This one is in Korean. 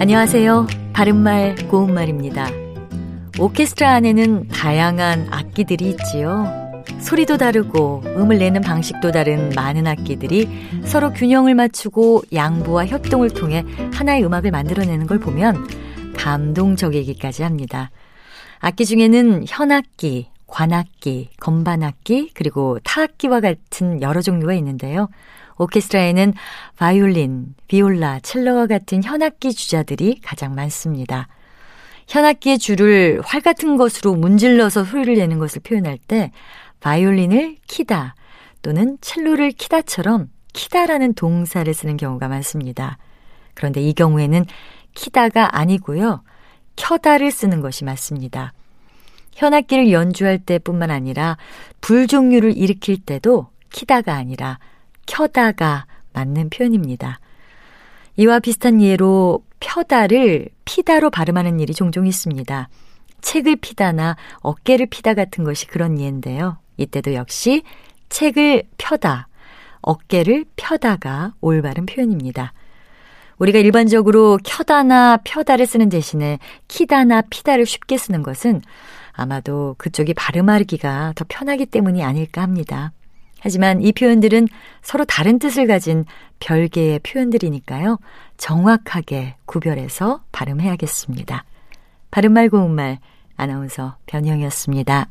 안녕하세요. 바른말 고운말입니다. 오케스트라 안에는 다양한 악기들이 있지요. 소리도 다르고 음을 내는 방식도 다른 많은 악기들이 서로 균형을 맞추고 양보와 협동을 통해 하나의 음악을 만들어내는 걸 보면 감동적이기까지 합니다. 악기 중에는 현악기, 관악기, 건반악기, 그리고 타악기와 같은 여러 종류가 있는데요. 오케스트라에는 바이올린, 비올라, 첼로와 같은 현악기 주자들이 가장 많습니다. 현악기의 줄을 활 같은 것으로 문질러서 소리를 내는 것을 표현할 때 바이올린을 키다 또는 첼로를 키다처럼 키다라는 동사를 쓰는 경우가 많습니다. 그런데 이 경우에는 키다가 아니고요. 켜다를 쓰는 것이 맞습니다. 현악기를 연주할 때뿐만 아니라 불 종류를 일으킬 때도 키다가 아니라 켜다가 맞는 표현입니다. 이와 비슷한 예로 펴다를 피다로 발음하는 일이 종종 있습니다. 책을 피다나 어깨를 피다 같은 것이 그런 예인데요. 이때도 역시 책을 펴다, 어깨를 펴다가 올바른 표현입니다. 우리가 일반적으로 켜다나 펴다를 쓰는 대신에 키다나 피다를 쉽게 쓰는 것은 아마도 그쪽이 발음하기가 더 편하기 때문이 아닐까 합니다. 하지만 이 표현들은 서로 다른 뜻을 가진 별개의 표현들이니까요. 정확하게 구별해서 발음해야겠습니다. 바른말 고운말 아나운서 변형이었습니다.